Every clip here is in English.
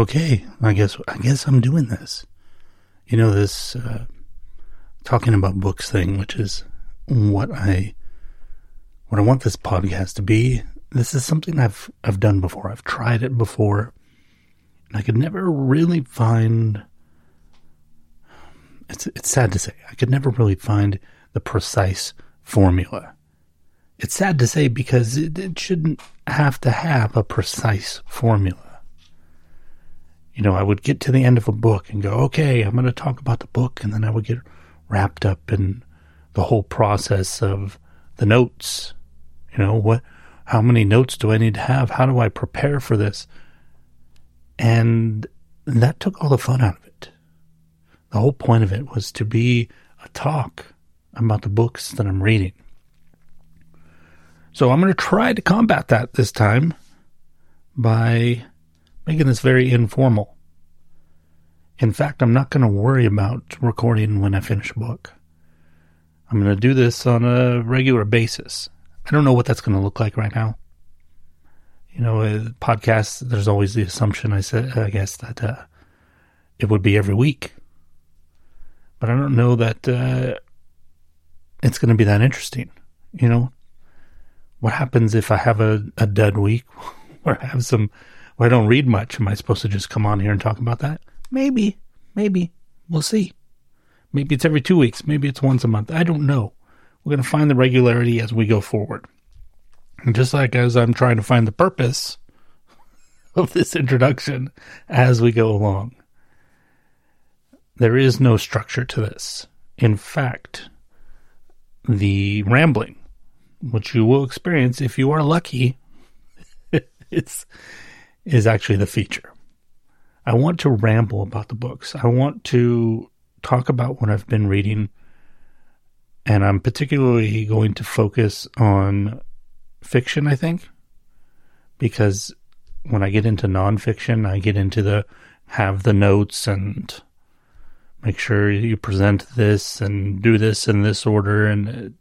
okay, I guess I guess I'm doing this. You know this uh, talking about books thing, which is what I what I want this podcast to be. This is something I've I've done before. I've tried it before, and I could never really find. It's it's sad to say I could never really find the precise formula. It's sad to say because it, it shouldn't have to have a precise formula. You know, I would get to the end of a book and go, okay, I'm going to talk about the book, and then I would get wrapped up in the whole process of the notes. You know, what, how many notes do I need to have? How do I prepare for this? And that took all the fun out of it. The whole point of it was to be a talk about the books that I'm reading. So I'm going to try to combat that this time by making this very informal. In fact, I'm not going to worry about recording when I finish a book. I'm going to do this on a regular basis. I don't know what that's going to look like right now. You know, podcasts, there's always the assumption, I said, I guess, that uh, it would be every week. But I don't know that uh, it's going to be that interesting. You know, what happens if I have a, a dead week or have some, I don't read much? Am I supposed to just come on here and talk about that? Maybe, maybe. We'll see. Maybe it's every two weeks. Maybe it's once a month. I don't know. We're going to find the regularity as we go forward. And just like as I'm trying to find the purpose of this introduction as we go along, there is no structure to this. In fact, the rambling, which you will experience if you are lucky, it's, is actually the feature. I want to ramble about the books. I want to talk about what I've been reading, and I'm particularly going to focus on fiction, I think, because when I get into nonfiction, I get into the have the notes and make sure you present this and do this in this order, and it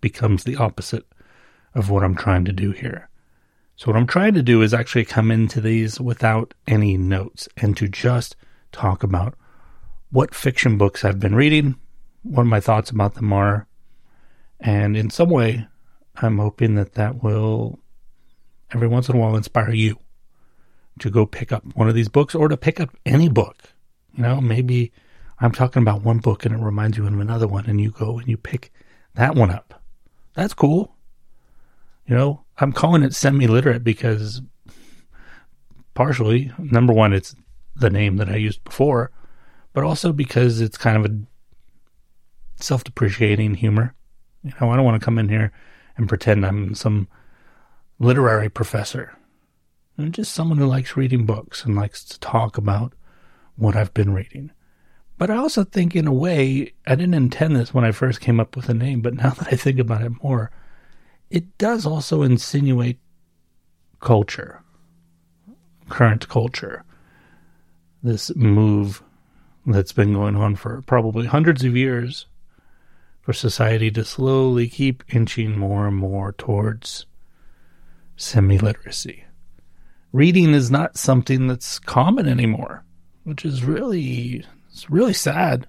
becomes the opposite of what I'm trying to do here. So, what I'm trying to do is actually come into these without any notes and to just talk about what fiction books I've been reading, what my thoughts about them are, and in some way, I'm hoping that that will every once in a while inspire you to go pick up one of these books or to pick up any book. You know, maybe I'm talking about one book and it reminds you of another one, and you go and you pick that one up. That's cool. You know, I'm calling it semi literate because partially, number one, it's the name that I used before, but also because it's kind of a self depreciating humor. You know, I don't want to come in here and pretend I'm some literary professor. I'm just someone who likes reading books and likes to talk about what I've been reading. But I also think, in a way, I didn't intend this when I first came up with the name, but now that I think about it more, it does also insinuate culture, current culture. This move that's been going on for probably hundreds of years for society to slowly keep inching more and more towards semi literacy. Reading is not something that's common anymore, which is really it's really sad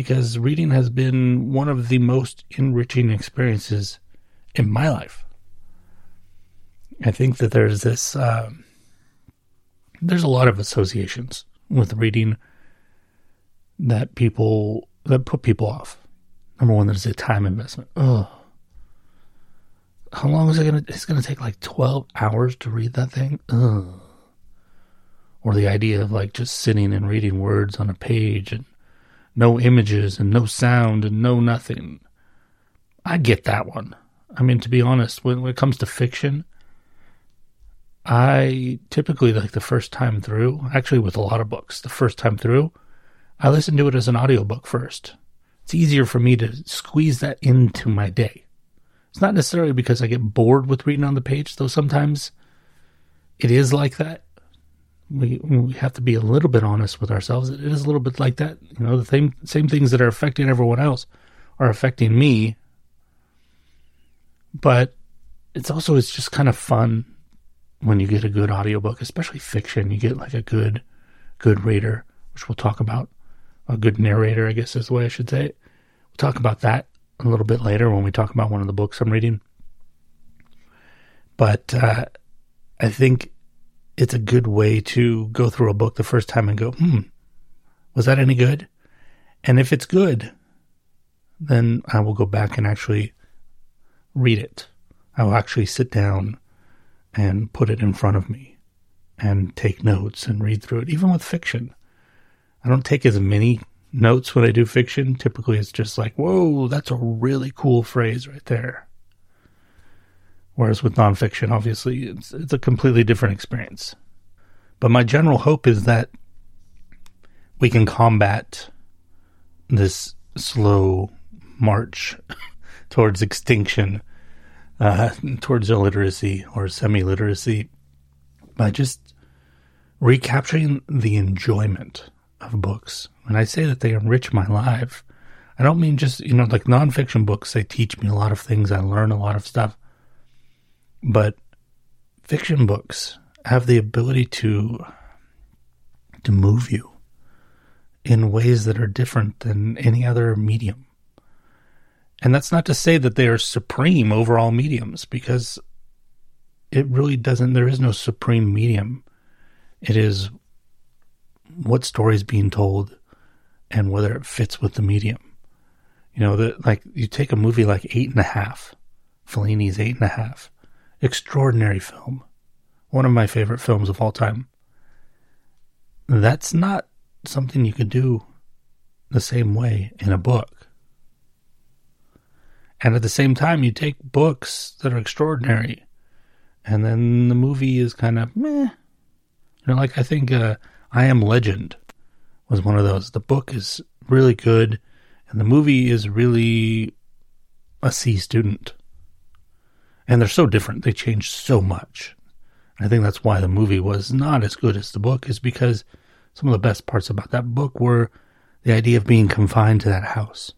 because reading has been one of the most enriching experiences in my life. I think that there's this, uh, there's a lot of associations with reading that people, that put people off. Number one, there's a time investment. Oh, how long is it gonna? It's gonna take like twelve hours to read that thing. Ugh or the idea of like just sitting and reading words on a page and no images and no sound and no nothing. I get that one. I mean, to be honest, when, when it comes to fiction, I typically like the first time through, actually with a lot of books, the first time through, I listen to it as an audiobook first. It's easier for me to squeeze that into my day. It's not necessarily because I get bored with reading on the page, though sometimes it is like that we we have to be a little bit honest with ourselves. It is a little bit like that. You know, the same same things that are affecting everyone else are affecting me. But it's also it's just kind of fun when you get a good audiobook, especially fiction, you get like a good, good reader, which we'll talk about. A good narrator, I guess is the way I should say it. We'll talk about that a little bit later when we talk about one of the books I'm reading. But uh, I think it's a good way to go through a book the first time and go, hmm, was that any good? And if it's good, then I will go back and actually read it. I will actually sit down and put it in front of me and take notes and read through it, even with fiction. I don't take as many notes when I do fiction. Typically, it's just like, whoa, that's a really cool phrase right there. Whereas with nonfiction, obviously, it's, it's a completely different experience. But my general hope is that we can combat this slow march towards extinction, uh, towards illiteracy or semi literacy by just recapturing the enjoyment of books. When I say that they enrich my life, I don't mean just, you know, like nonfiction books, they teach me a lot of things. I learn a lot of stuff. But fiction books have the ability to to move you in ways that are different than any other medium. And that's not to say that they are supreme over all mediums, because it really doesn't, there is no supreme medium. It is what story is being told and whether it fits with the medium. You know, that like you take a movie like Eight and a Half, Fellini's Eight and a Half, extraordinary film, one of my favorite films of all time. That's not something you could do the same way in a book. And at the same time, you take books that are extraordinary, and then the movie is kind of meh. You know, like I think uh, I Am Legend was one of those. The book is really good, and the movie is really a C student. And they're so different. They change so much. I think that's why the movie was not as good as the book, is because some of the best parts about that book were the idea of being confined to that house,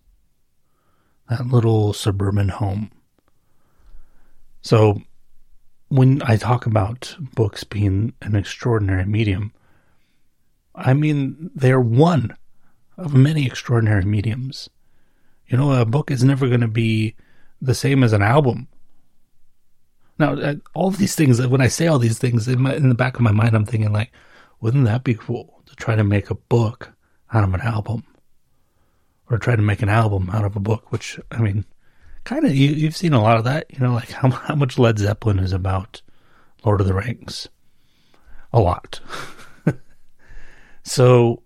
that little suburban home. So, when I talk about books being an extraordinary medium, I mean they're one of many extraordinary mediums. You know, a book is never going to be the same as an album. Now, uh, all of these things, when I say all these things, in, my, in the back of my mind, I'm thinking, like, wouldn't that be cool to try to make a book out of an album? Or try to make an album out of a book, which, I mean, kind of, you, have seen a lot of that. You know, like how, how much Led Zeppelin is about Lord of the Rings? A lot. so,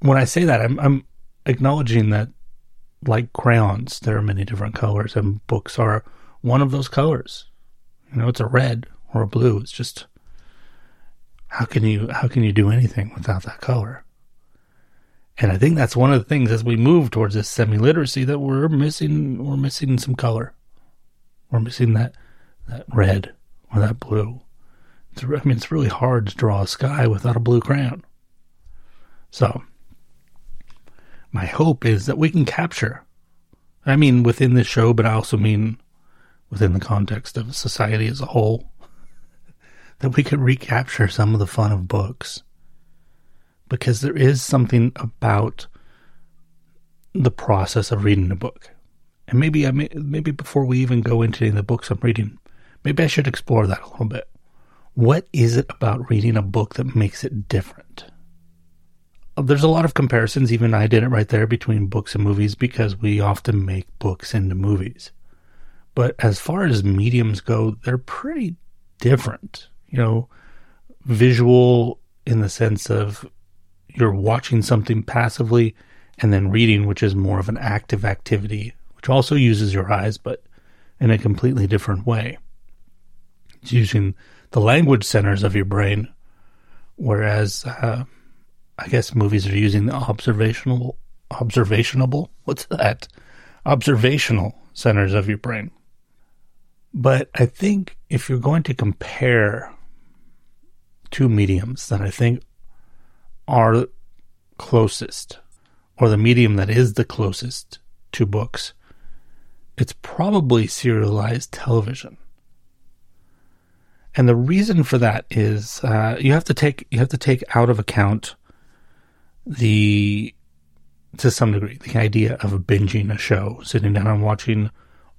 when I say that, I'm, I'm acknowledging that, like crayons, there are many different colors, and books are one of those colors. You know, it's a red or a blue. It's just how can you how can you do anything without that color? And I think that's one of the things as we move towards this semi-literacy that we're missing we're missing some color. We're missing that that red or that blue. It's, I mean, it's really hard to draw a sky without a blue crayon. So, my hope is that we can capture. I mean, within this show, but I also mean within the context of society as a whole, that we could recapture some of the fun of books. Because there is something about the process of reading a book. And maybe I may, maybe before we even go into the books I'm reading, maybe I should explore that a little bit. What is it about reading a book that makes it different? Uh, there's a lot of comparisons, even I did it right there between books and movies because we often make books into movies. But as far as mediums go, they're pretty different. You know, visual in the sense of you're watching something passively and then reading, which is more of an active activity, which also uses your eyes, but in a completely different way. It's using the language centers of your brain, whereas uh, I guess movies are using the observational, observationable, what's that? Observational centers of your brain. But I think if you're going to compare two mediums that I think are closest, or the medium that is the closest to books, it's probably serialized television. And the reason for that is uh, you have to take you have to take out of account the to some degree the idea of binging a show, sitting down and watching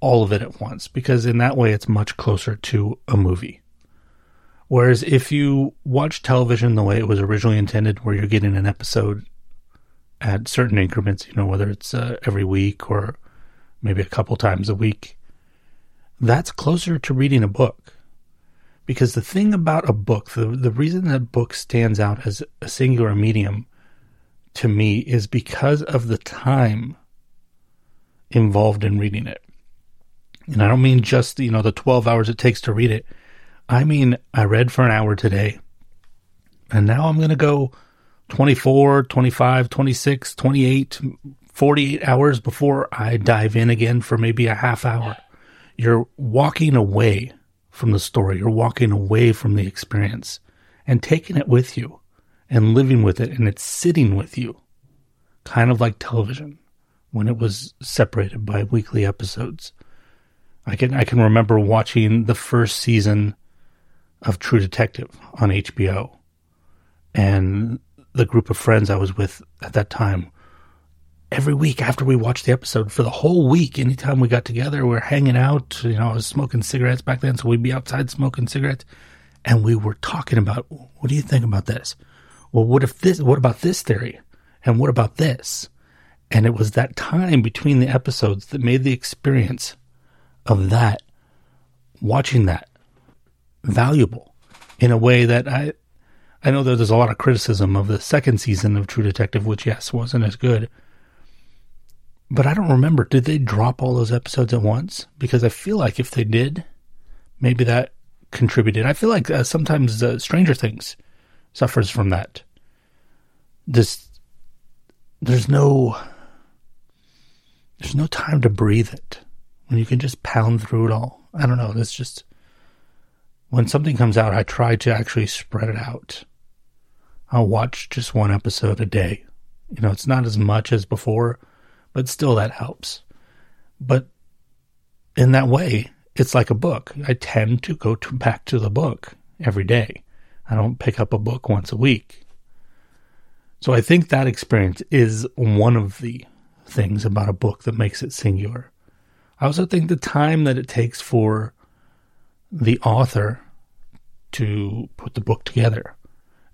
all of it at once, because in that way it's much closer to a movie. Whereas if you watch television the way it was originally intended, where you're getting an episode at certain increments, you know, whether it's uh, every week or maybe a couple times a week, that's closer to reading a book. Because the thing about a book, the, the reason that book stands out as a singular medium to me is because of the time involved in reading it. And I don't mean just, you know, the 12 hours it takes to read it. I mean, I read for an hour today, and now I'm going to go 24, 25, 26, 28, 48 hours before I dive in again for maybe a half hour. You're walking away from the story. You're walking away from the experience and taking it with you and living with it and it's sitting with you. Kind of like television when it was separated by weekly episodes. I can I can remember watching the first season of True Detective on HBO and the group of friends I was with at that time every week after we watched the episode for the whole week, anytime we got together, we are hanging out. You know, I was smoking cigarettes back then, so we'd be outside smoking cigarettes, and we were talking about what do you think about this? Well, what if this? What about this theory? And what about this? And it was that time between the episodes that made the experience of that, watching that, valuable in a way that I, I know that there's a lot of criticism of the second season of True Detective, which yes wasn't as good but I don't remember. Did they drop all those episodes at once? Because I feel like if they did, maybe that contributed. I feel like uh, sometimes uh, Stranger Things suffers from that. This, there's no, there's no time to breathe it when you can just pound through it all. I don't know. That's just when something comes out. I try to actually spread it out. I'll watch just one episode a day. You know, it's not as much as before but still that helps. But in that way, it's like a book. I tend to go to, back to the book every day. I don't pick up a book once a week. So I think that experience is one of the things about a book that makes it singular. I also think the time that it takes for the author to put the book together.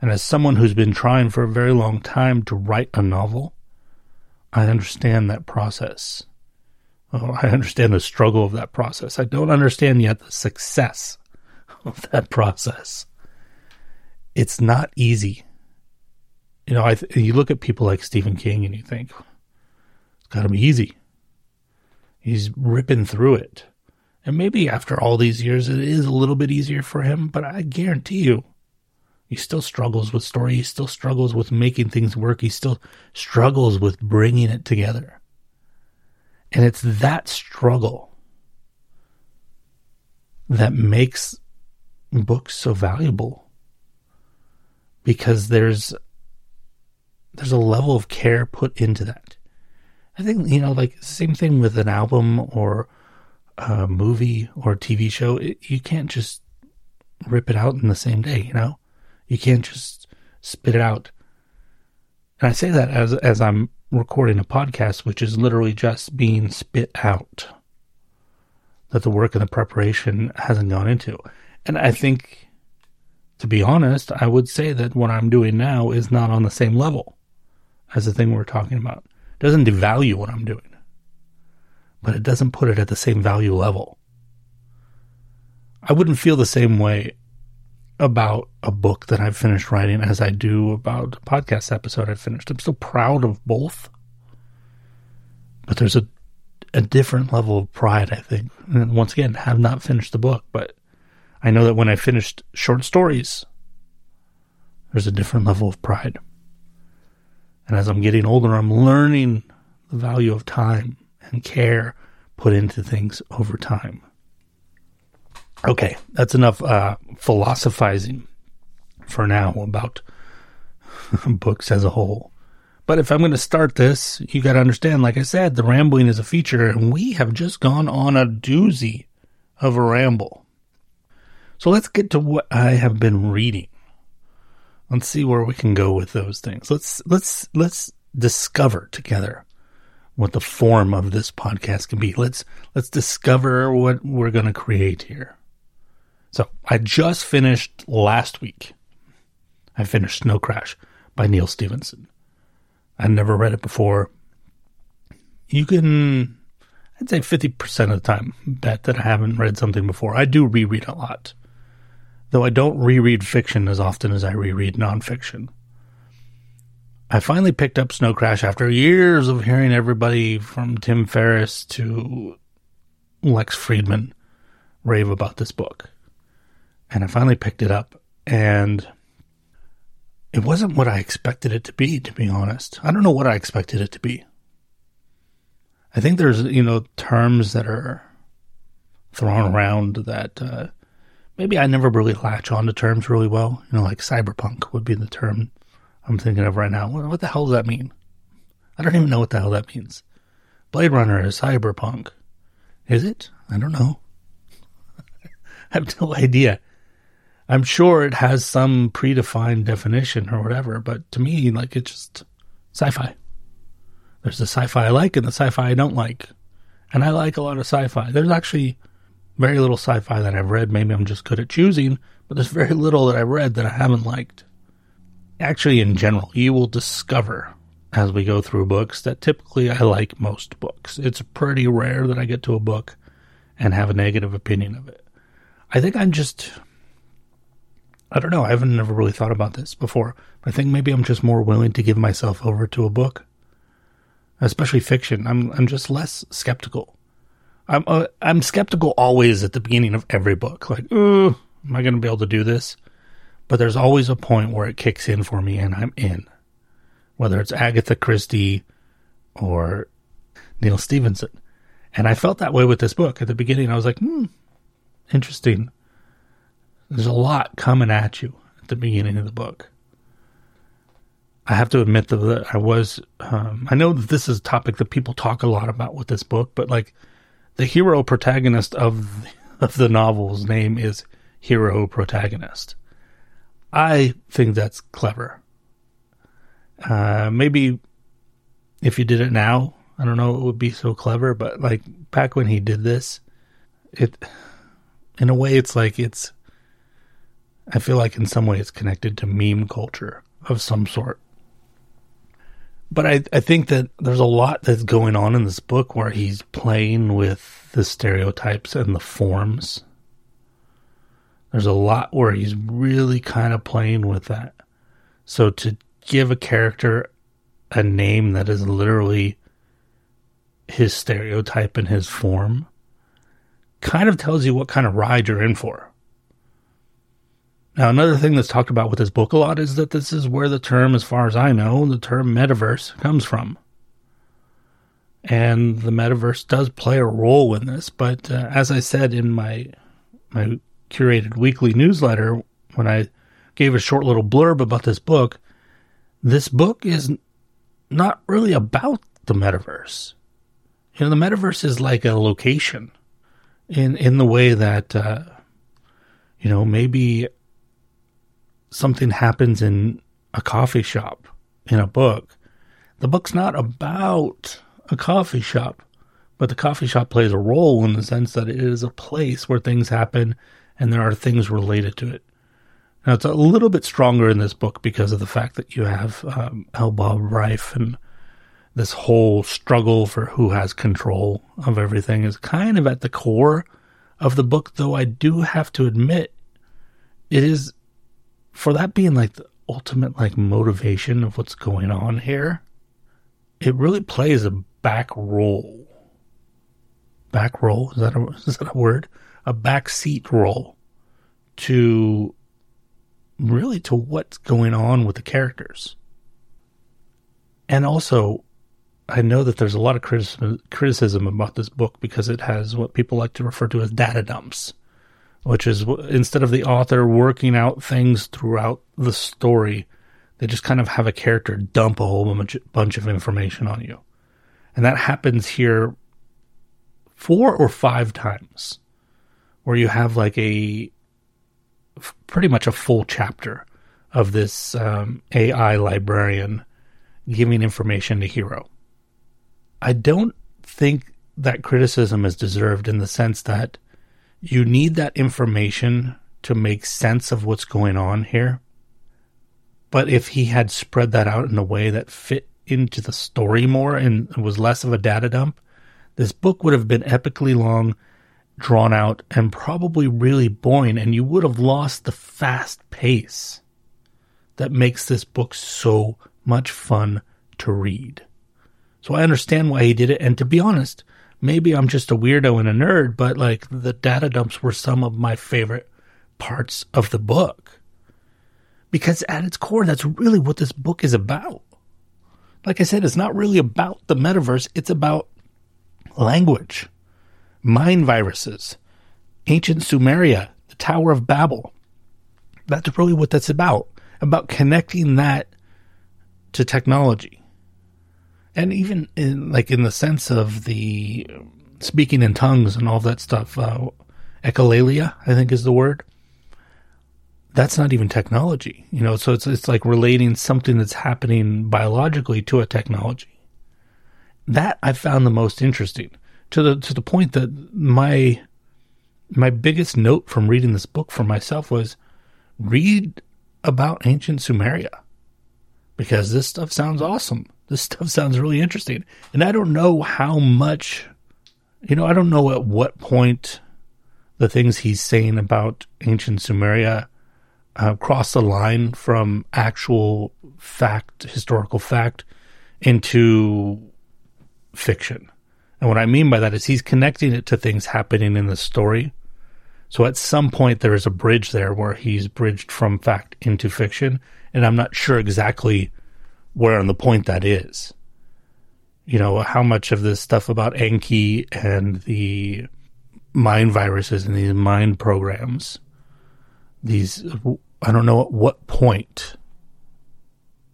And as someone who's been trying for a very long time to write a novel, I understand that process. Oh, I understand the struggle of that process. I don't understand yet the success of that process. It's not easy. You know, I th- you look at people like Stephen King and you think it's got to be easy. He's ripping through it. And maybe after all these years, it is a little bit easier for him, but I guarantee you, he still struggles with story. He still struggles with making things work. He still struggles with bringing it together. And it's that struggle that makes books so valuable because there's there's a level of care put into that. I think you know, like same thing with an album or a movie or a TV show. It, you can't just rip it out in the same day. You know, you can't just spit it out. And I say that as as I'm recording a podcast, which is literally just being spit out. That the work and the preparation hasn't gone into. And I think, to be honest, I would say that what I'm doing now is not on the same level as the thing we're talking about. Doesn't devalue what I'm doing, but it doesn't put it at the same value level. I wouldn't feel the same way about a book that I've finished writing as I do about a podcast episode I've finished. I'm still proud of both, but there's a a different level of pride, I think. And once again, have not finished the book, but I know that when I finished short stories, there's a different level of pride. And as I'm getting older, I'm learning the value of time and care put into things over time. Okay, that's enough uh, philosophizing for now about books as a whole. But if I'm going to start this, you got to understand, like I said, the rambling is a feature, and we have just gone on a doozy of a ramble. So let's get to what I have been reading. Let's see where we can go with those things. Let's let's let's discover together what the form of this podcast can be. Let's let's discover what we're going to create here. So, I just finished last week. I finished Snow Crash by Neal Stephenson. I'd never read it before. You can I'd say 50% of the time bet that I haven't read something before. I do reread a lot though I don't reread fiction as often as I reread nonfiction. I finally picked up Snow Crash after years of hearing everybody from Tim Ferriss to Lex Fridman rave about this book. And I finally picked it up, and it wasn't what I expected it to be, to be honest. I don't know what I expected it to be. I think there's, you know, terms that are thrown around that uh, maybe I never really latch on to terms really well. You know, like cyberpunk would be the term I'm thinking of right now. What, the hell does that mean? I don't even know what the hell that means. Blade Runner is cyberpunk. Is it? I don't know. I have no idea. I'm sure it has some predefined definition or whatever, but to me, like, it's just sci fi. There's the sci fi I like and the sci fi I don't like. And I like a lot of sci fi. There's actually very little sci fi that I've read. Maybe I'm just good at choosing, but there's very little that I've read that I haven't liked. Actually, in general, you will discover as we go through books that typically I like most books. It's pretty rare that I get to a book and have a negative opinion of it. I think I'm just. I don't know. I haven't never really thought about this before. I think maybe I'm just more willing to give myself over to a book, especially fiction. I'm I'm just less skeptical. I'm uh, I'm skeptical always at the beginning of every book. Like, am I going to be able to do this? But there's always a point where it kicks in for me, and I'm in. Whether it's Agatha Christie or Neal Stephenson, and I felt that way with this book at the beginning. I was like, hmm, interesting. There's a lot coming at you at the beginning of the book. I have to admit that I was. Um, I know that this is a topic that people talk a lot about with this book, but like the hero protagonist of of the novel's name is Hiro Protagonist. I think that's clever. Uh, maybe if you did it now, I don't know it would be so clever, but like back when he did this, it in a way it's like it's I feel like in some way it's connected to meme culture of some sort but I, I think that there's a lot that's going on in this book where he's playing with the stereotypes and the forms. There's a lot where he's really kind of playing with that. So to give a character a name that is literally his stereotype and his form kind of tells you what kind of ride you're in for. Now, another thing that's talked about with this book a lot is that this is where the term, as far as I know, the term metaverse comes from. And the metaverse does play a role in this, but uh, as I said in my my curated weekly newsletter, when I gave a short little blurb about this book, this book is not really about the metaverse. You know, the metaverse is like a location in in the way that uh, you know maybe something happens in a coffee shop in a book. The book's not about a coffee shop, but the coffee shop plays a role in the sense that it is a place where things happen and there are things related to it. Now, it's a little bit stronger in this book because of the fact that you have um, L. Bob Rife and this whole struggle for who has control of everything is kind of at the core of the book, though I do have to admit it is for that being like the ultimate like motivation of what's going on here, it really plays a back role. Back role is that a, is that a word? A back seat role to really to what's going on with the characters. And also, I know that there's a lot of criticism, criticism about this book because it has what people like to refer to as data dumps which is instead of the author working out things throughout the story, they just kind of have a character dump a whole bunch, of information on you. And that happens here four or five times where you have like a pretty much a full chapter of this um, AI librarian giving information to Hiro. I don't think that criticism is deserved in the sense that you need that information to make sense of what's going on here. But if he had spread that out in a way that fit into the story more and was less of a data dump, this book would have been epically long, drawn out, and probably really boring, and you would have lost the fast pace that makes this book so much fun to read. So I understand why he did it, and to be honest, maybe I'm just a weirdo and a nerd, but like the data dumps were some of my favorite parts of the book. Because at its core, that's really what this book is about. Like I said, it's not really about the metaverse, it's about language, mind viruses, ancient Sumeria, the Tower of Babel. That's really what that's about. About connecting that to technology. And even in like in the sense of the speaking in tongues and all that stuff, uh, echolalia, I think is the word. That's not even technology, you know. So it's it's like relating something that's happening biologically to a technology that I found the most interesting to the to the point that my my biggest note from reading this book for myself was read about ancient Sumeria because this stuff sounds awesome. This stuff sounds really interesting. And I don't know how much you know, I don't know at what point the things he's saying about ancient Sumeria uh, cross the line from actual fact, historical fact, into fiction. And what I mean by that is he's connecting it to things happening in the story. So at some point there is a bridge there where he's bridged from fact into fiction, and I'm not sure exactly where on the point that is. You know, how much of this stuff about Enki and the mind viruses and these mind programs, these, I don't know at what point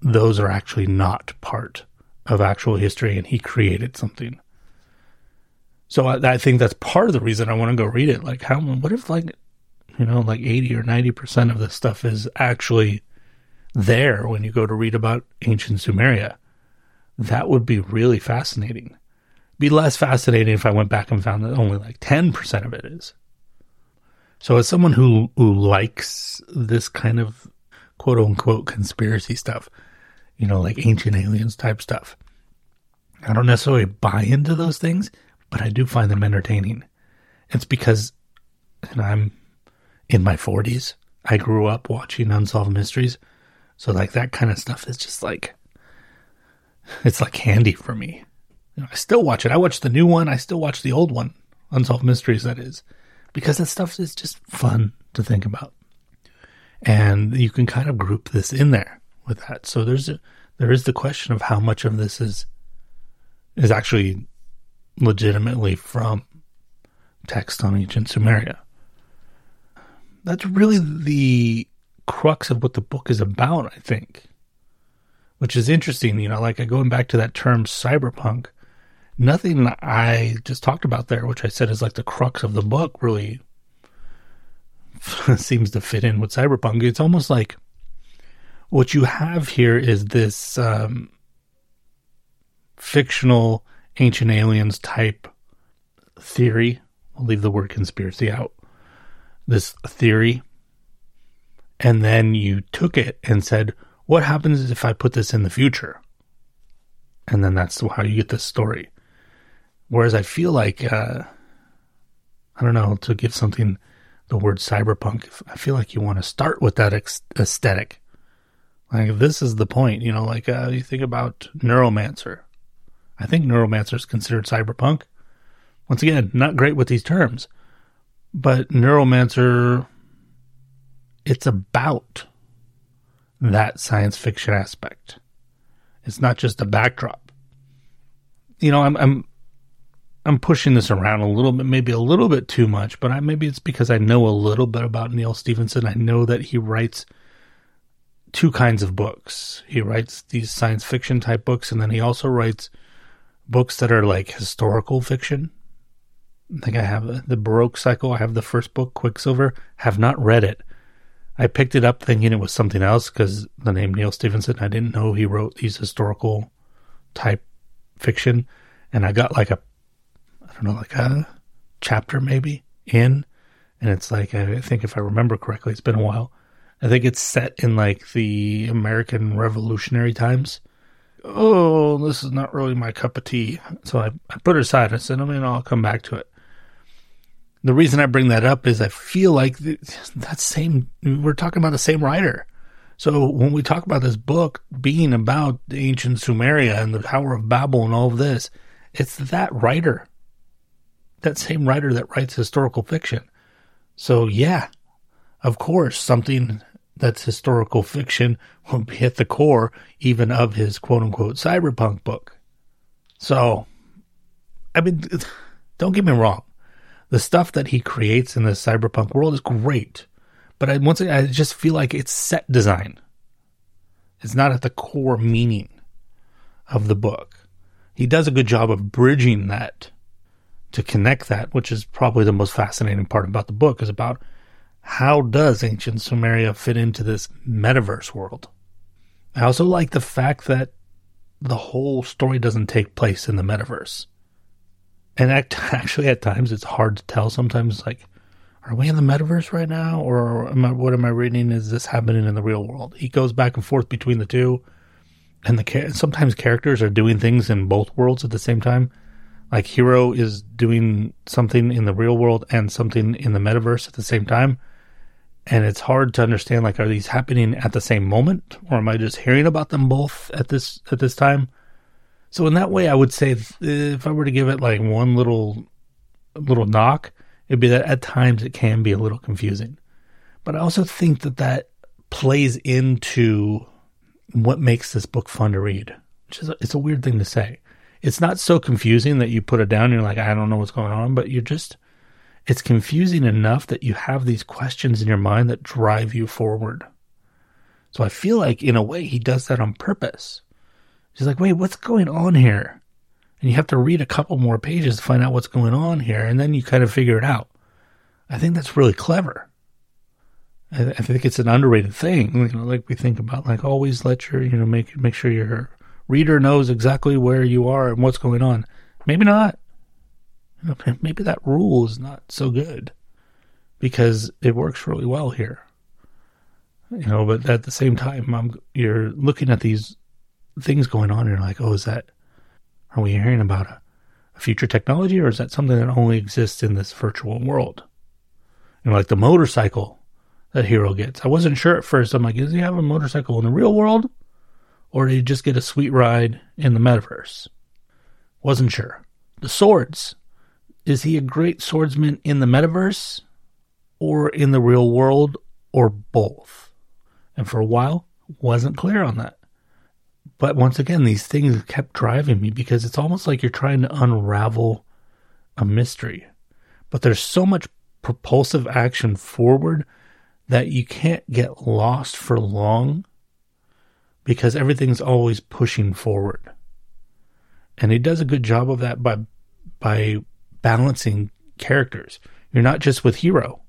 those are actually not part of actual history and he created something. So I, I, think that's part of the reason I want to go read it. Like, how, what if, like, you know, like 80 or 90% of this stuff is actually there when you go to read about ancient Sumeria? That would be really fascinating. Be less fascinating if I went back and found that only like 10% of it is. So, as someone who, who likes this kind of quote unquote conspiracy stuff, you know, like ancient aliens type stuff. I don't necessarily buy into those things, but I do find them entertaining. It's because and I'm in my 40s. I grew up watching Unsolved Mysteries. So, like, that kind of stuff is just like, it's like candy for me. You know, I still watch it. I watch the new one. I still watch the old one, Unsolved Mysteries, that is, because that stuff is just fun to think about. And you can kind of group this in there with that. So there's a, there is the question of how much of this is is actually legitimately from text on ancient Sumeria. That's really the crux of what the book is about, I think. Which is interesting, you know, like going back to that term cyberpunk, nothing I just talked about there, which I said is like the crux of the book, really seems to fit in with cyberpunk. It's almost like what you have here is this um, fictional ancient aliens type theory. I'll leave the word conspiracy out. This theory. And then you took it and said, what happens if I put this in the future? And then that's how you get this story. Whereas I feel like, uh, I don't know, to give something the word cyberpunk, I feel like you want to start with that aesthetic like this is the point, you know. Like uh, you think about Neuromancer. I think Neuromancer is considered cyberpunk. Once again, not great with these terms, but Neuromancer. It's about that science fiction aspect. It's not just a backdrop. You know, I'm I'm I'm pushing this around a little bit, maybe a little bit too much, but I, maybe it's because I know a little bit about Neal Stephenson. I know that he writes two kinds of books. He writes these science fiction type books, and then he also writes books that are like historical fiction. I think I have the Baroque Cycle. I have the first book, Quicksilver. Have not read it, I picked it up thinking it was something else because the name Neal Stephenson, I didn't know he wrote these historical type fiction. And I got like a, I don't know, like a chapter maybe in. And it's like, I think if I remember correctly, it's been a while. I think it's set in like the American Revolutionary times. Oh, this is not really my cup of tea. So I, I put it aside. I said, I mean, I'll come back to it the reason I bring that up is I feel like that same, we're talking about the same writer. So when we talk about this book being about ancient Sumeria and the Tower of Babel and all of this, it's that writer, that same writer that writes historical fiction. So yeah, of course, something that's historical fiction will be at the core even of his quote unquote cyberpunk book. So, I mean, don't get me wrong the stuff that he creates in the cyberpunk world is great, but I once again, I just feel like it's set design. It's not at the core meaning of the book. He does a good job of bridging that to connect that, which is probably the most fascinating part about the book, is about how does ancient Sumeria fit into this metaverse world. I also like the fact that the whole story doesn't take place in the metaverse and actually at times it's hard to tell. Sometimes like, are we in the metaverse right now, or am I, what am I reading? Is this happening in the real world? He goes back and forth between the two, and the sometimes characters are doing things in both worlds at the same time. Like Hiro is doing something in the real world and something in the metaverse at the same time, and it's hard to understand. Like, are these happening at the same moment, or am I just hearing about them both at this at this time? So in that way, I would say if I were to give it like one little little knock, it'd be that at times it can be a little confusing. But I also think that that plays into what makes this book fun to read, which is a, it's a weird thing to say. It's not so confusing that you put it down and you're like, I don't know what's going on, but you're just, it's confusing enough that you have these questions in your mind that drive you forward. So I feel like in a way he does that on purpose. She's like, wait, what's going on here? And you have to read a couple more pages to find out what's going on here, and then you kind of figure it out. I think that's really clever. I, I think it's an underrated thing. You know, like we think about, like always let your, you know, make make sure your reader knows exactly where you are and what's going on. Maybe not. Maybe that rule is not so good because it works really well here. You know, but at the same time, I'm, you're looking at these things going on. And you're like, oh, is that, are we hearing about a, a future technology or is that something that only exists in this virtual world? Know, like the motorcycle that Hiro gets. I wasn't sure at first. I'm like, does he have a motorcycle in the real world or did he just get a sweet ride in the metaverse? Wasn't sure. The swords. Is he a great swordsman in the metaverse or in the real world or both? And for a while, wasn't clear on that. But once again, these things kept driving me because it's almost like you're trying to unravel a mystery. But there's so much propulsive action forward that you can't get lost for long because everything's always pushing forward. And he does a good job of that by by balancing characters. You're not just with Hiro.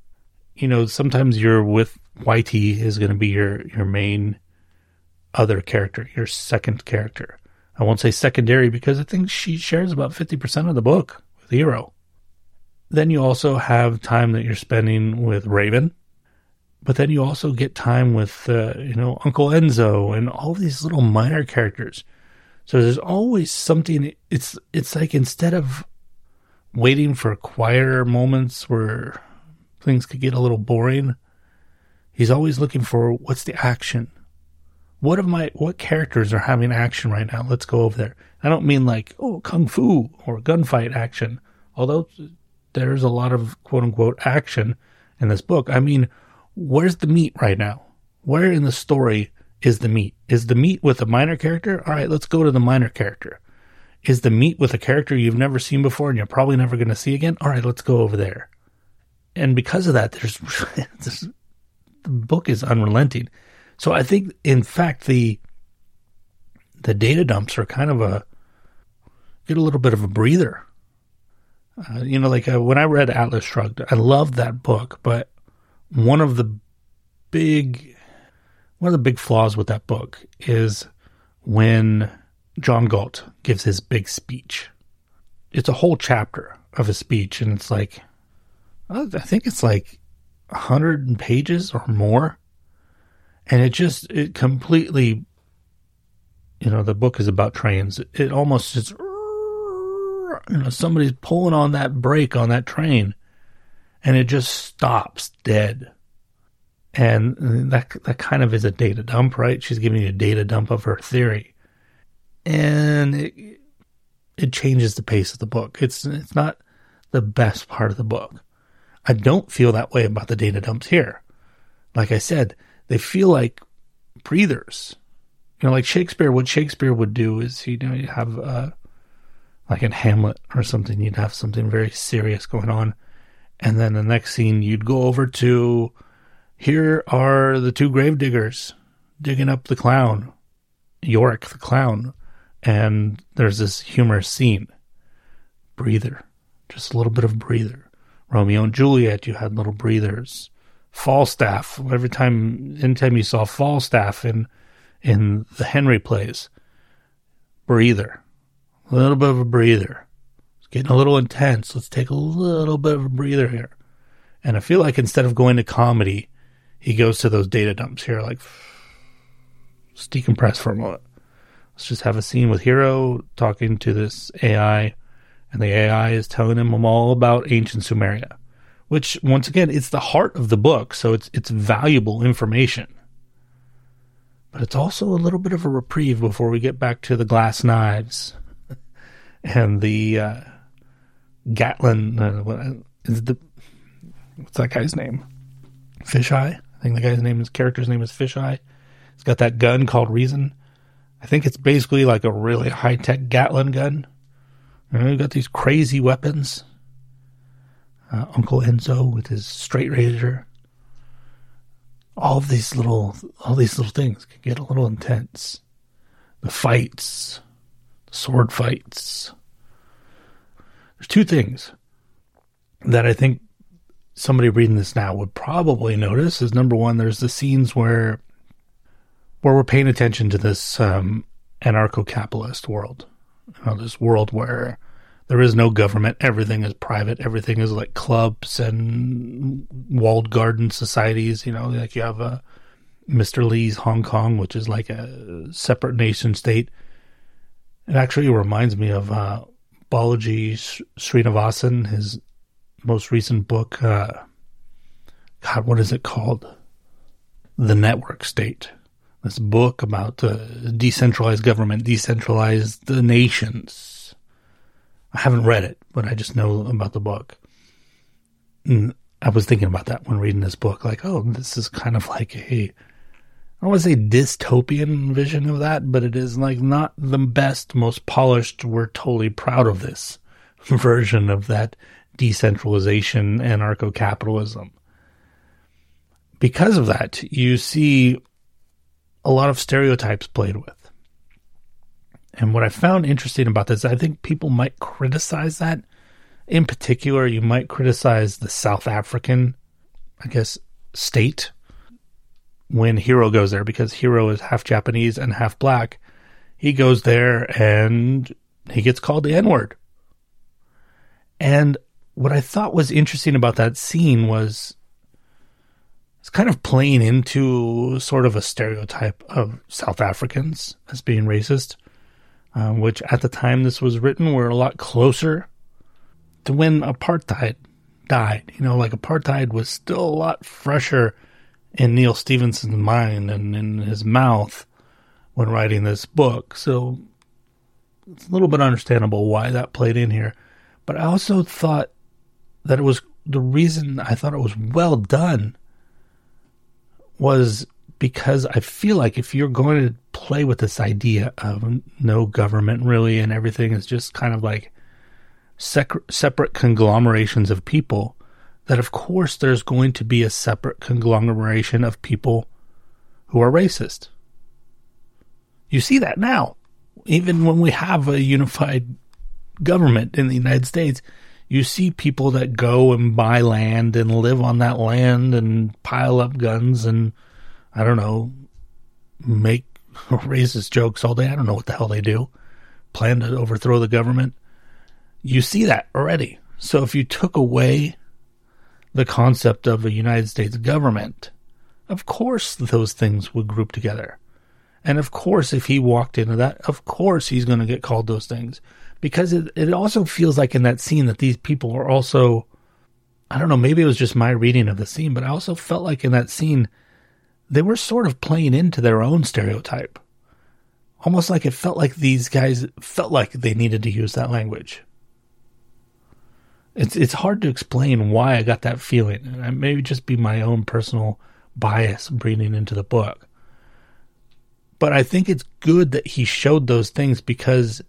You know, sometimes you're with YT is going to be your your main other character, your second character. I won't say secondary because I think she shares about 50% of the book with Hiro. Then you also have time that you're spending with Raven, but then you also get time with, uh, you know, Uncle Enzo and all these little minor characters. So there's always something. It's it's like instead of waiting for quieter moments where things could get a little boring, he's always looking for what's the action, what of my what characters are having action right now? Let's go over there. I don't mean like oh kung fu or gunfight action, although there's a lot of quote unquote action in this book. I mean, where's the meat right now? Where in the story is the meat? Is the meat with a minor character? All right, let's go to the minor character. Is the meat with a character you've never seen before and you're probably never going to see again? All right, let's go over there. And because of that, there's this, the book is unrelenting. So I think, in fact, the the data dumps are kind of a get a little bit of a breather. Uh, you know, like uh, when I read Atlas Shrugged, I loved that book, but one of the big one of the big flaws with that book is when John Galt gives his big speech. It's a whole chapter of a speech, and it's like, I think it's like hundred pages or more, and it just it completely, you know, the book is about trains. It almost just, you know, somebody's pulling on that brake on that train, and it just stops dead and that that kind of is a data dump, right? She's giving you a data dump of her theory, and it, it changes the pace of the book. It's it's not the best part of the book. I don't feel that way about the data dumps here. Like I said, they feel like breathers. You know, like Shakespeare. What Shakespeare would do is, you know, you have uh, like in Hamlet or something, you'd have something very serious going on, and then the next scene you'd go over to here are the two gravediggers digging up the clown, Yorick the clown, and there's this humorous scene. Breather, just a little bit of breather. Romeo and Juliet, you had little breathers. Falstaff, every time, anytime you saw Falstaff in in the Henry plays, breather, a little bit of a breather. It's getting a little intense. Let's take a little bit of a breather here. And I feel like instead of going to comedy, he goes to those data dumps here, like, let's decompress for a moment. Let's just have a scene with Hiro talking to this AI, and the AI is telling him all about ancient Sumeria, which, once again, it's the heart of the book, so it's it's valuable information. But it's also a little bit of a reprieve before we get back to the glass knives and the uh, Gatling. Uh, what is the what's that guy's name? Fisheye. I think the guy's name, his character's name is Fisheye. He's got that gun called Reason. I think it's basically like a really high tech Gatling gun. You know, got these crazy weapons. Uh, Uncle Enzo with his straight razor. All of these little, all these little things can get a little intense. The fights, the sword fights. There's two things that I think somebody reading this now would probably notice is number one, there's the scenes where where we're paying attention to this um, anarcho-capitalist world, you know, this world where there is no government, everything is private, everything is like clubs and walled garden societies. You know, like you have a uh, Mr. Lee's Hong Kong, which is like a separate nation state. It actually reminds me of uh, Balaji Srinivasan, his most recent book, uh, God, what is it called? The Network State. This book about uh, decentralized government, decentralized nations. I haven't read it, but I just know about the book. And I was thinking about that when reading this book. Like, oh, this is kind of like a, I don't want to say dystopian vision of that, but it is like not the best, most polished, we're totally proud of this version of that decentralization, anarcho capitalism. Because of that, you see a lot of stereotypes played with. And what I found interesting about this, I think people might criticize that. In particular, you might criticize the South African, I guess, state when Hiro goes there because Hiro is half Japanese and half black. He goes there and he gets called the N word. And what I thought was interesting about that scene was it's kind of playing into sort of a stereotype of South Africans as being racist, uh, which at the time this was written were a lot closer to when apartheid died. You know, like apartheid was still a lot fresher in Neal Stephenson's mind and in his mouth when writing this book. So it's a little bit understandable why that played in here. But I also thought that it was the reason I thought it was well done was because I feel like if you're going to play with this idea of no government really and everything is just kind of like sec- separate conglomerations of people, that of course there's going to be a separate conglomeration of people who are racist. You see that now. Even when we have a unified government in the United States, you see people that go and buy land and live on that land and pile up guns and I don't know, make racist jokes all day. I don't know what the hell they do. Plan to overthrow the government. You see that already. So if you took away the concept of a United States government, of course those things would group together. And of course, if he walked into that, of course he's going to get called those things because it, it also feels like in that scene that these people are also, I don't know, maybe it was just my reading of the scene, but I also felt like in that scene, they were sort of playing into their own stereotype. Almost like it felt like these guys felt like they needed to use that language. It's it's hard to explain why I got that feeling. And it may just be my own personal bias breathing into the book. But I think it's good that he showed those things because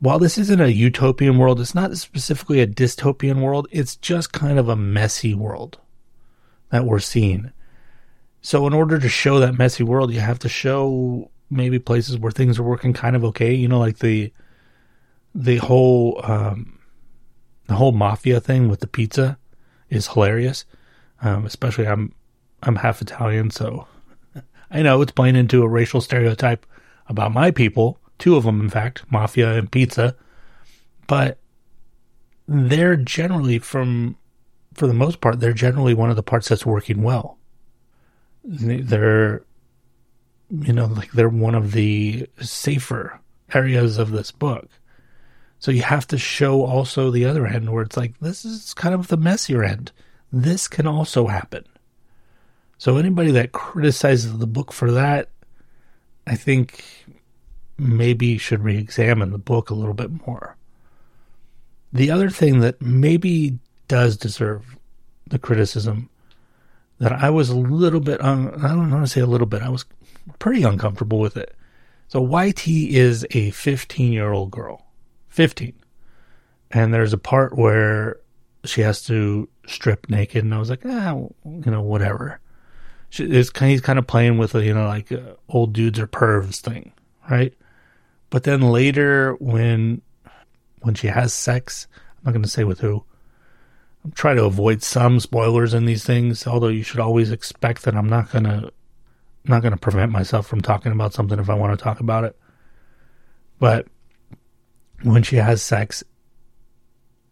while this isn't a utopian world, it's not specifically a dystopian world. It's just kind of a messy world that we're seeing. So, in order to show that messy world, you have to show maybe places where things are working kind of okay. You know, like the the whole um, the whole mafia thing with the pizza is hilarious. Um, especially, I'm I'm half Italian, so I know it's playing into a racial stereotype about my people two of them, in fact, Mafia and Pizza. But they're generally, from for the most part, they're generally one of the parts that's working well. They're, you know, like they're one of the safer areas of this book. So you have to show also the other end where it's like, this is kind of the messier end. This can also happen. So anybody that criticizes the book for that, I think maybe should re examine the book a little bit more. The other thing that maybe does deserve the criticism that I was a little bit, un- I don't want to say a little bit, I was pretty uncomfortable with it. So YT is a 15 year old girl, 15. And there's a part where she has to strip naked, and I was like, ah, you know, whatever. She, it's he's kind of playing with a, you know, like uh, old dudes are pervs thing, right? But then later, when when she has sex, I'm not going to say with who. I'm to avoid some spoilers in these things. Although you should always expect that I'm not to not to prevent myself from talking about something if I want to talk about it. But when she has sex,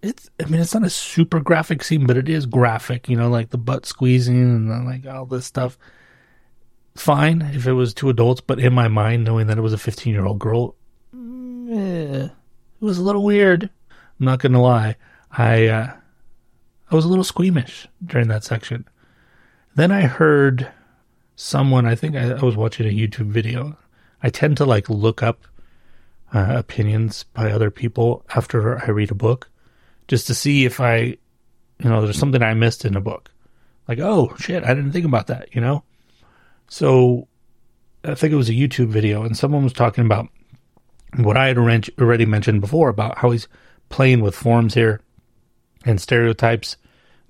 it's I mean it's not a super graphic scene, but it is graphic. You know, like the butt squeezing and like all this stuff. Fine if it was two adults, but in my mind, knowing that it was a 15 year old girl, eh, it was a little weird. I'm not gonna lie. I uh, I was a little squeamish during that section. Then I heard someone. I think I, I was watching a YouTube video. I tend to like look up uh, opinions by other people after I read a book, just to see if I, you know, there's something I missed in a book. Like, oh shit, I didn't think about that. You know. So I think it was a YouTube video, and someone was talking about what I had already mentioned before about how he's playing with forms here and stereotypes.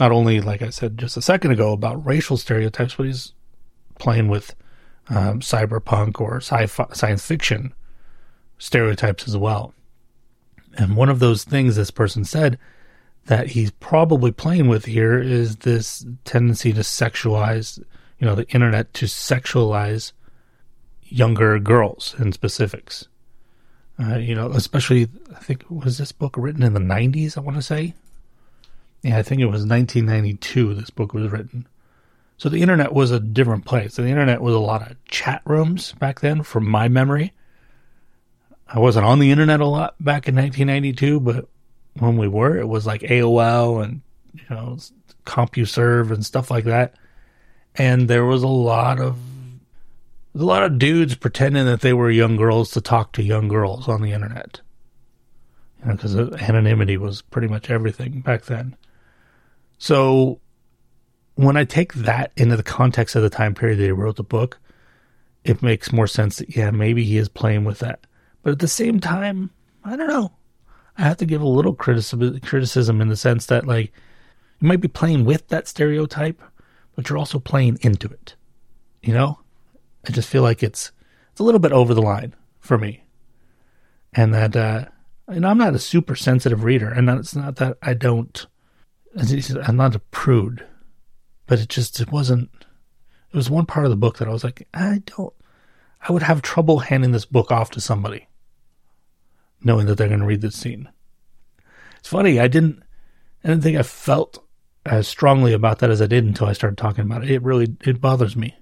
Not only, like I said just a second ago, about racial stereotypes, but he's playing with um, cyberpunk or sci-fi, science fiction stereotypes as well. And one of those things this person said that he's probably playing with here is this tendency to sexualize, you know, the internet to sexualize younger girls in specifics. Uh, you know, especially I think was this book written in the '90s? I want to say. Yeah, I think it was 1992. This book was written. So the internet was a different place. The internet was a lot of chat rooms back then, from my memory. I wasn't on the internet a lot back in 1992, but when we were, it was like AOL and you know CompuServe and stuff like that. And there was a lot of a lot of dudes pretending that they were young girls to talk to young girls on the internet. You know, because anonymity was pretty much everything back then. So when I take that into the context of the time period that he wrote the book, it makes more sense that, yeah, maybe he is playing with that. But at the same time, I don't know. I have to give a little criticism, in the sense that, like, you might be playing with that stereotype, but you're also playing into it. You know? I just feel like it's it's a little bit over the line for me, and that uh, And I'm not a super sensitive reader, and it's not that I don't. I'm not a prude, but it just it wasn't. It was one part of the book that I was like, I don't. I would have trouble handing this book off to somebody, knowing that they're going to read this scene. It's funny. I didn't. I didn't think I felt as strongly about that as I did until I started talking about it. It really it bothers me.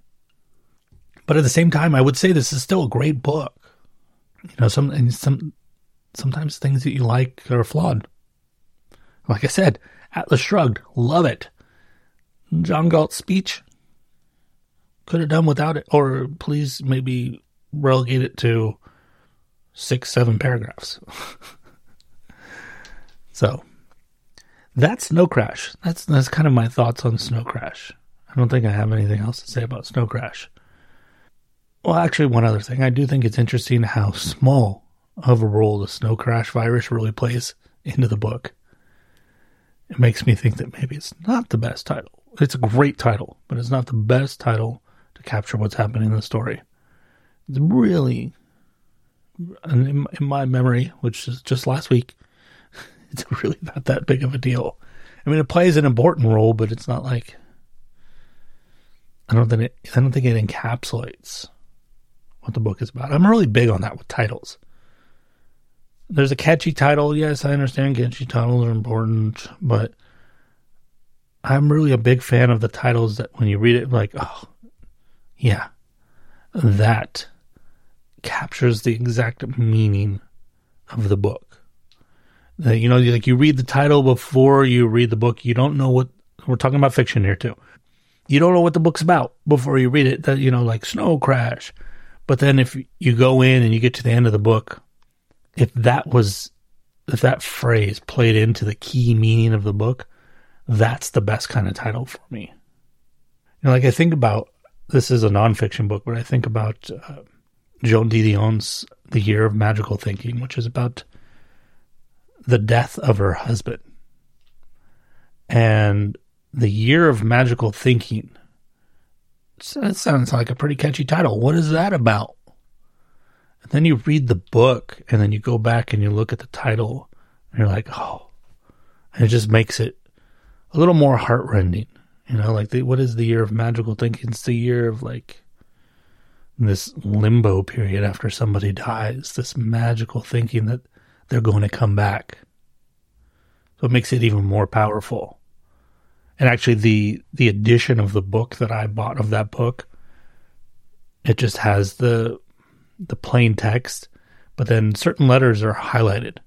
But at the same time, I would say this is still a great book. You know, some and some sometimes things that you like are flawed. Like I said, Atlas Shrugged, love it. John Galt's speech, could have done without it, or please maybe relegate it to six, seven paragraphs. so that's Snow Crash. That's that's kind of my thoughts on Snow Crash. I don't think I have anything else to say about Snow Crash. Well, actually, one other thing. I do think it's interesting how small of a role the snow crash virus really plays into the book. It makes me think that maybe it's not the best title. It's a great title, but it's not the best title to capture what's happening in the story. It's really, in, in my memory, which is just last week, it's really not that big of a deal. I mean, it plays an important role, but it's not like I don't think it, I don't think it encapsulates what the book is about. I'm really big on that with titles. There's a catchy title. Yes, I understand catchy titles are important, but I'm really a big fan of the titles that when you read it, like, oh, yeah, that captures the exact meaning of the book. You know, like you read the title before you read the book. You don't know what we're talking about fiction here too. You don't know what the book's about before you read it. That you know, like Snow Crash. But then if you go in and you get to the end of the book, if that was if that phrase played into the key meaning of the book, that's the best kind of title for me. You know, like I think about this is a nonfiction book, but I think about uh, Joan Didion's The Year of Magical Thinking, which is about the death of her husband. And the Year of Magical Thinking. That sounds like a pretty catchy title. What is that about? And then you read the book and then you go back and you look at the title and you're like, oh, and it just makes it a little more heartrending. You know, like the, what is the year of magical thinking? It's the year of like this limbo period after somebody dies, this magical thinking that they're going to come back. So it makes it even more powerful. And actually the the edition of the book that I bought of that book, it just has the the plain text, but then certain letters are highlighted,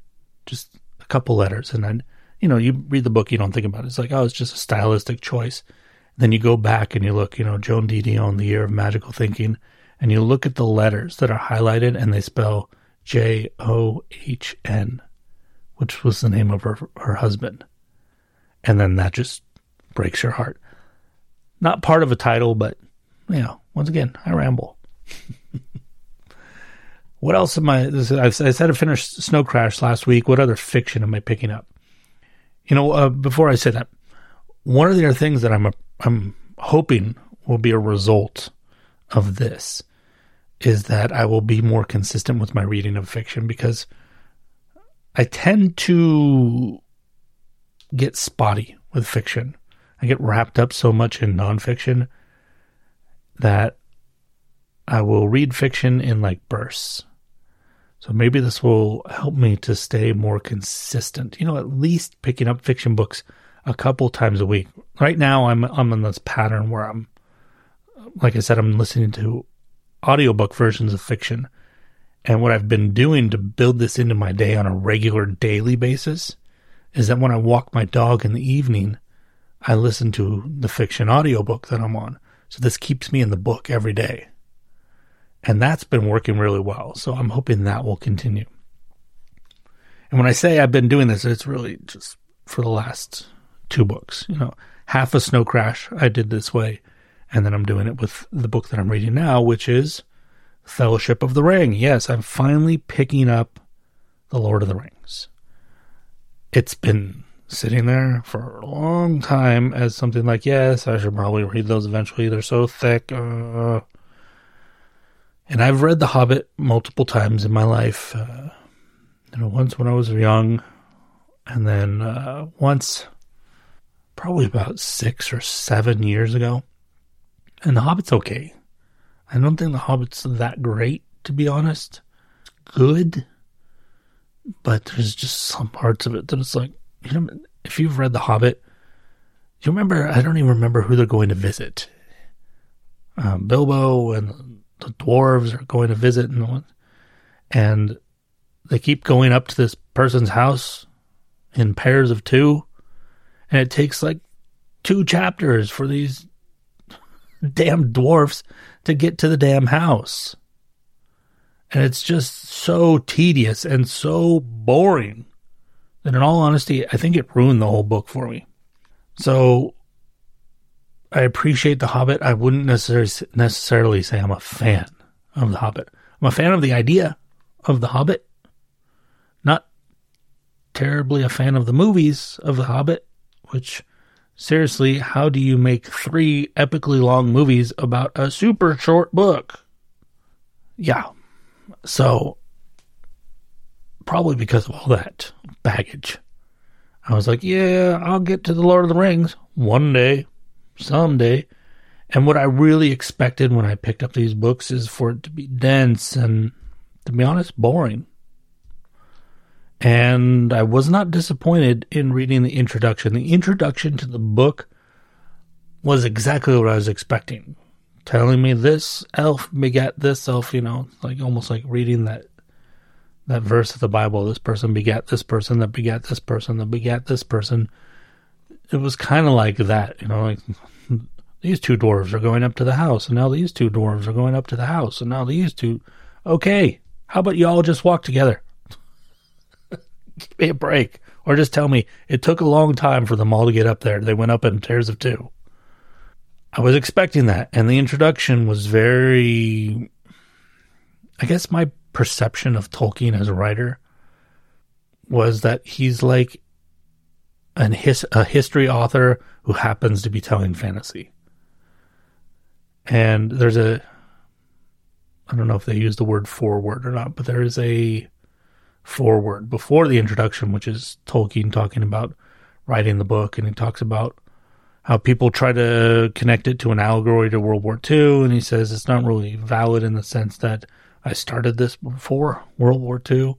just a couple letters, and then you know you read the book, you don't think about it. It's like oh, it's just a stylistic choice. Then you go back and you look, you know, Joan Didion, The Year of Magical Thinking, and you look at the letters that are highlighted and they spell J O H N, which was the name of her her husband, and then that just breaks your heart. Not part of a title, but you know, once again, I ramble. What else am I? I said I finished Snow Crash last week. What other fiction am I picking up? You know, uh, before I say that, one of the other things that I'm a, I'm hoping will be a result of this is that I will be more consistent with my reading of fiction because I tend to get spotty with fiction. I get wrapped up so much in nonfiction that I will read fiction in like bursts. So maybe this will help me to stay more consistent. You know, at least picking up fiction books a couple times a week. Right now I'm I'm in this pattern where I'm like I said I'm listening to audiobook versions of fiction. And what I've been doing to build this into my day on a regular daily basis is that when I walk my dog in the evening, I listen to the fiction audiobook that I'm on. So this keeps me in the book every day. And that's been working really well. So I'm hoping that will continue. And when I say I've been doing this, it's really just for the last two books. You know, half a Snow Crash I did this way. And then I'm doing it with the book that I'm reading now, which is Fellowship of the Ring. Yes, I'm finally picking up The Lord of the Rings. It's been sitting there for a long time as something like, yes, I should probably read those eventually. They're so thick. Uh, and I've read The Hobbit multiple times in my life. Uh, You know, once when I was young, and then uh, once, probably about six or seven years ago. And The Hobbit's okay. I don't think The Hobbit's that great, to be honest. It's good, but there's just some parts of it that it's like, you know, if you've read The Hobbit, you remember, I don't even remember who they're going to visit. Um, Bilbo and the dwarves are going to visit, and, and they keep going up to this person's house in pairs of two, and it takes like two chapters for these damn dwarfs to get to the damn house. And it's just so tedious and so boring that, in all honesty, I think it ruined the whole book for me. So I appreciate The Hobbit. I wouldn't necessarily necessarily say I'm a fan of The Hobbit. I'm a fan of the idea of The Hobbit. Not terribly a fan of the movies of The Hobbit, which seriously, how do you make three epically long movies about a super short book? Yeah. So probably because of all that baggage. I was like, yeah, I'll get to the Lord of the Rings one day, someday. And what I really expected when I picked up these books is for it to be dense and, to be honest, boring. And I was not disappointed in reading the introduction. The introduction to the book was exactly what I was expecting. Telling me this elf begat this elf, you know, like almost like reading that that verse of the Bible. This person begat this person, that begat this person, that begat this person. It was kind of like that, you know, like these two dwarves are going up to the house, and now these two dwarves are going up to the house, and now these two. Okay, how about you all just walk together? Give me a break. Or just tell me it took a long time for them all to get up there. They went up in pairs of two. I was expecting that. And the introduction was very. I guess my perception of Tolkien as a writer was that he's like an his, a history author who happens to be telling fantasy. And there's a. I don't know if they use the word forward or not, but there is a forward before the introduction, which is Tolkien talking about writing the book, and he talks about how people try to connect it to an allegory to World War II, and he says it's not really valid in the sense that I started this before World War II,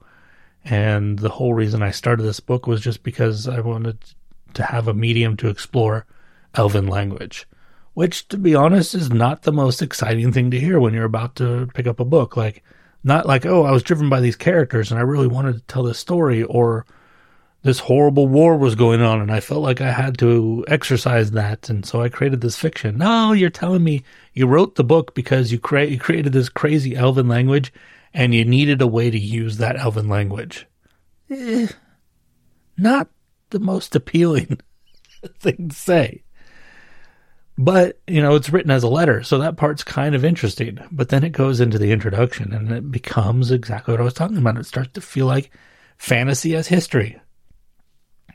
and the whole reason I started this book was just because I wanted to have a medium to explore Elven language. Which, to be honest, is not the most exciting thing to hear when you're about to pick up a book. Like, not like, oh, I was driven by these characters and I really wanted to tell this story, or this horrible war was going on and I felt like I had to exercise that, and so I created this fiction. No, you're telling me you wrote the book because you, cre- you created this crazy elven language and you needed a way to use that elven language. Eh, not the most appealing thing to say. But, you know, it's written as a letter, so that part's kind of interesting. But then it goes into the introduction and it becomes exactly what I was talking about. It starts to feel like fantasy as history.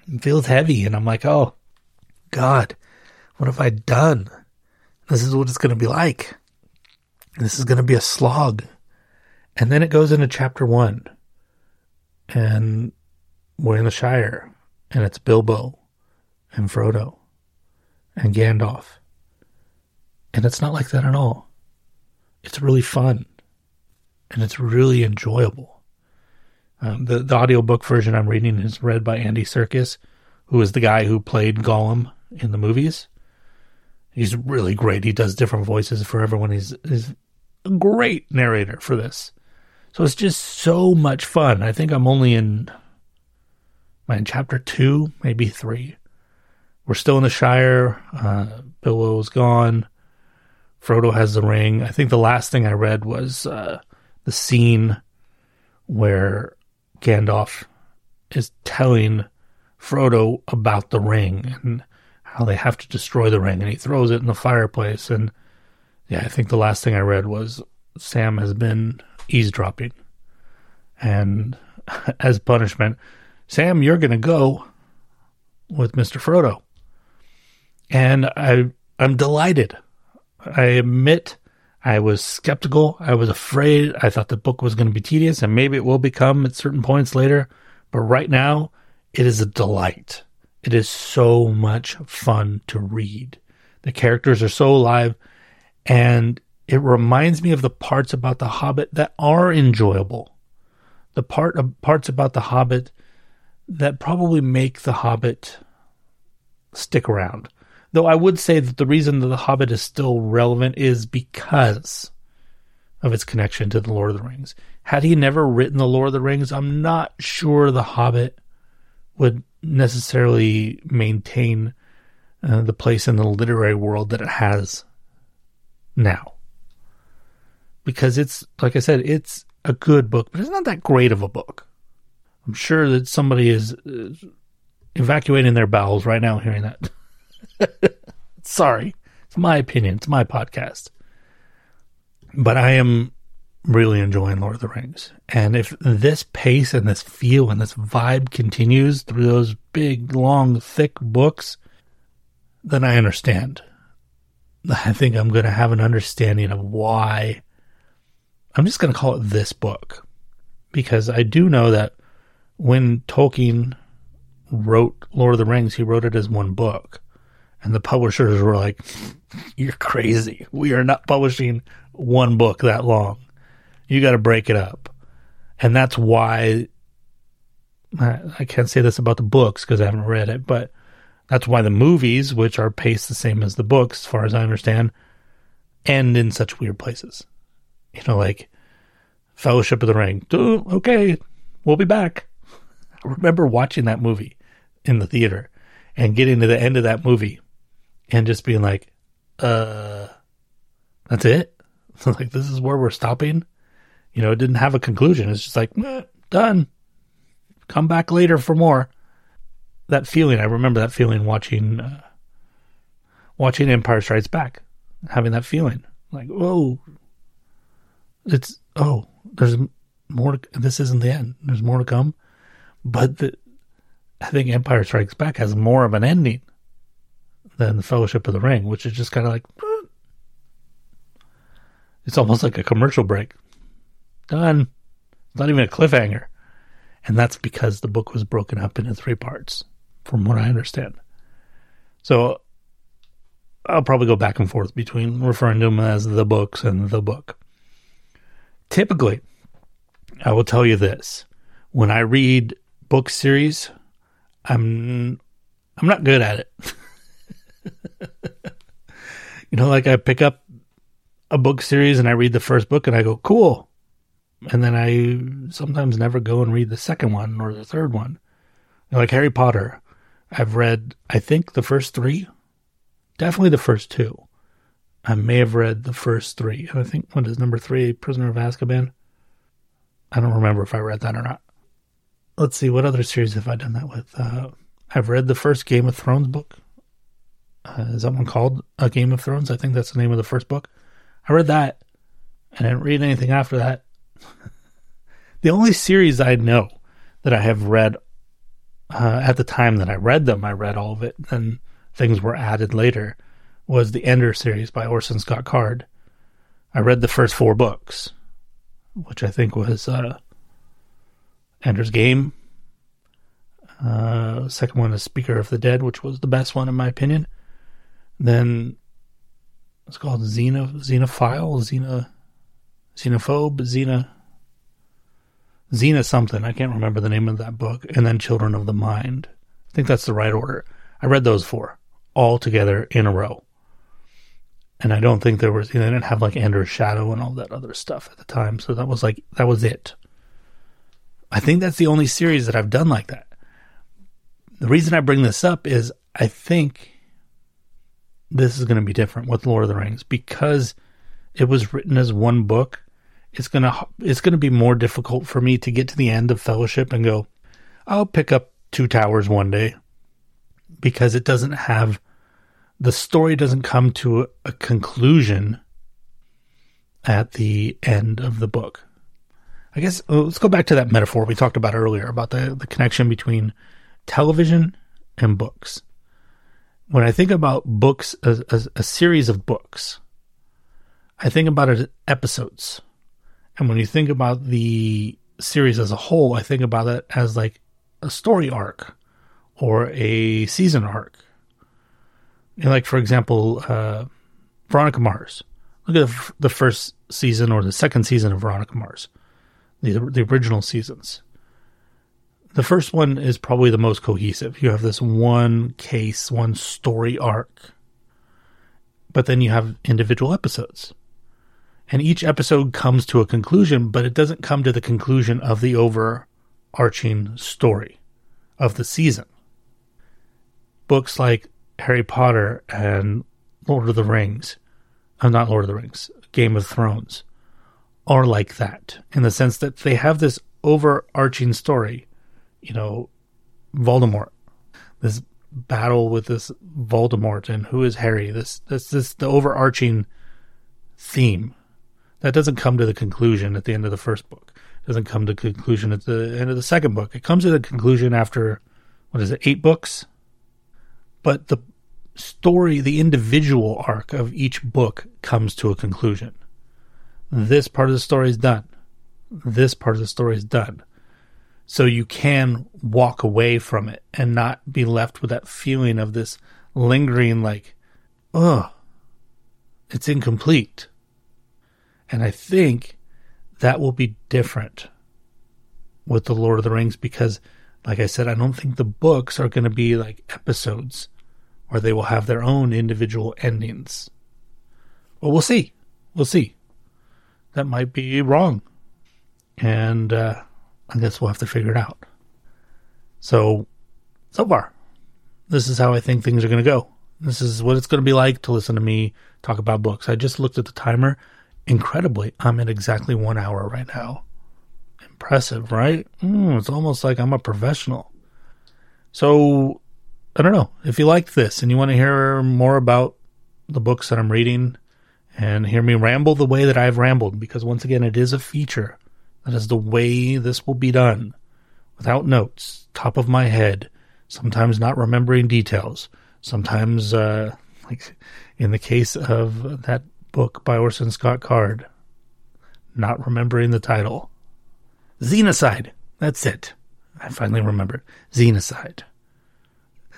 It feels heavy, and I'm like, oh, God, what have I done? This is what it's going to be like. This is going to be a slog. And then it goes into chapter one, and we're in the Shire, and it's Bilbo and Frodo and Gandalf and it's not like that at all. It's really fun and it's really enjoyable. Um, the, the audiobook version I'm reading is read by Andy Serkis, who is the guy who played Gollum in the movies. He's really great. He does different voices for everyone. He's, he's a great narrator for this. So it's just so much fun. I think I'm only in, my in chapter two, maybe three. We're still in the Shire. Uh, Bilbo's gone. Frodo has the ring. I think the last thing I read was uh, the scene where Gandalf is telling Frodo about the ring and how they have to destroy the ring, and he throws it in the fireplace. And yeah, I think the last thing I read was Sam has been eavesdropping, and as punishment, Sam, you're going to go with Mister Frodo, and I I'm delighted I admit I was skeptical. I was afraid. I thought the book was going to be tedious, and maybe it will become at certain points later. But right now, it is a delight. It is so much fun to read. The characters are so alive, and it reminds me of the parts about the Hobbit that are enjoyable. The part of parts about the Hobbit that probably make the Hobbit stick around. Though I would say that the reason that The Hobbit is still relevant is because of its connection to The Lord of the Rings. Had he never written The Lord of the Rings, I'm not sure The Hobbit would necessarily maintain uh, the place in the literary world that it has now. Because it's, like I said, it's a good book, but it's not that great of a book. I'm sure that somebody is evacuating their bowels right now hearing that. Sorry. It's my opinion. It's my podcast. But I am really enjoying Lord of the Rings. And if this pace and this feel and this vibe continues through those big, long, thick books, then I understand. I think I'm going to have an understanding of why. I'm just going to call it this book. Because I do know that when Tolkien wrote Lord of the Rings, he wrote it as one book. And the publishers were like, You're crazy. We are not publishing one book that long. You got to break it up. And that's why I can't say this about the books because I haven't read it, but that's why the movies, which are paced the same as the books, as far as I understand, end in such weird places. You know, like Fellowship of the Ring. Okay, we'll be back. I remember watching that movie in the theater and getting to the end of that movie and just being like, uh, that's it? like, this is where we're stopping? You know, it didn't have a conclusion. It's just like, eh, done. Come back later for more. That feeling, I remember that feeling watching, uh, watching Empire Strikes Back, having that feeling like, oh, it's, oh, there's more. This isn't the end. There's more to come. But the, I think Empire Strikes Back has more of an ending than the Fellowship of the Ring, which is just kind of like it's almost like a commercial break. Done. It's not even a cliffhanger. And that's because the book was broken up into three parts, from what I understand. So I'll probably go back and forth between referring to them as the books and the book. Typically, I will tell you this when I read book series, I'm I'm not good at it. you know, like I pick up a book series and I read the first book and I go, cool. And then I sometimes never go and read the second one or the third one. You know, like Harry Potter, I've read, I think, the first three. Definitely the first two. I may have read the first three. And I think, what is number three, Prisoner of Azkaban? I don't remember if I read that or not. Let's see, what other series have I done that with? Uh, I've read the first Game of Thrones book. Uh, is that one called A Game of Thrones? I think that's the name of the first book. I read that. I didn't read anything after that. the only series I know that I have read uh, at the time that I read them, I read all of it. Then things were added later. Was the Ender series by Orson Scott Card. I read the first four books, which I think was uh, Ender's Game. Uh, second one is Speaker of the Dead, which was the best one in my opinion. Then it's called Xeno Xenophile, Xena Xenophobe, Xena Xena something. I can't remember the name of that book. And then Children of the Mind. I think that's the right order. I read those four all together in a row. And I don't think there was they didn't have like Ender's Shadow and all that other stuff at the time. So that was like that was it. I think that's the only series that I've done like that. The reason I bring this up is I think this is going to be different with Lord of the Rings because it was written as one book. It's gonna it's gonna be more difficult for me to get to the end of Fellowship and go, I'll pick up Two Towers one day because it doesn't have the story doesn't come to a, conclusion at the end of the book. I guess uh, let's go back to that metaphor we talked about earlier about the, the connection between television and books when I think about books, as, a, a series of books, I think about it as episodes. And when you think about the series as a whole, I think about it as like a story arc or a season arc. Like, for example, uh, Veronica Mars. Look at the, the first season or the second season of Veronica Mars, the, the original seasons. The first one is probably the most cohesive. You have this one case, one story arc, but then you have individual episodes. And each episode comes to a conclusion, but it doesn't come to the conclusion of the overarching story of the season. Books like Harry Potter and Lord of the Rings, I'm uh, not Lord of the Rings, Game of Thrones, are like that in the sense that they have this overarching story. You know, Voldemort, this battle with this Voldemort, and who is Harry? This this this the overarching theme that doesn't come to the conclusion at the end of the first book. It doesn't come to conclusion at the end of the second book. It comes to the conclusion after what is it, eight books? But the story, the individual arc of each book comes to a conclusion. This part of the story is done. This part of the story is done. So you can walk away from it and not be left with that feeling of this lingering, like, oh, it's incomplete. And I think that will be different with The Lord of the Rings because, like I said, I don't think the books are going to be like episodes or they will have their own individual endings. Well, we'll see. We'll see. That might be wrong. And uh, I guess we'll have to figure it out. So, so far, this is how I think things are going to go. This is what it's going to be like to listen to me talk about books. I just looked at the timer. Incredibly, I'm at exactly one hour right now. Impressive, right? Mm, it's almost like I'm a professional. So I don't know. If you liked this and you want to hear more about the books that I'm reading and hear me ramble the way that I've rambled, because once again, it is a feature. That is the way this will be done. Without notes, top of my head, sometimes not remembering details, sometimes, uh, like in the case of that book by Orson Scott Card, not remembering the title. Xenocide. That's it. I finally remembered. Xenocide.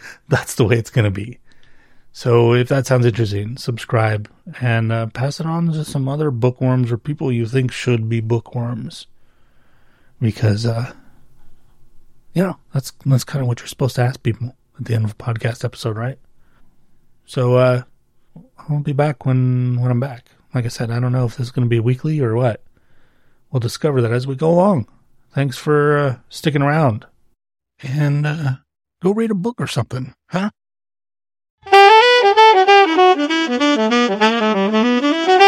that's the way it's going to be. So if that sounds interesting, subscribe and uh, pass it on to some other bookworms or people you think should be bookworms, because uh, you know that's that's kind of what you're supposed to ask people at the end of a podcast episode, right? So uh, I'll be back when when I'm back. Like I said, I don't know if this is going to be weekly or what. We'll discover that as we go along. Thanks for uh, sticking around, and uh, Go read a book or something, huh?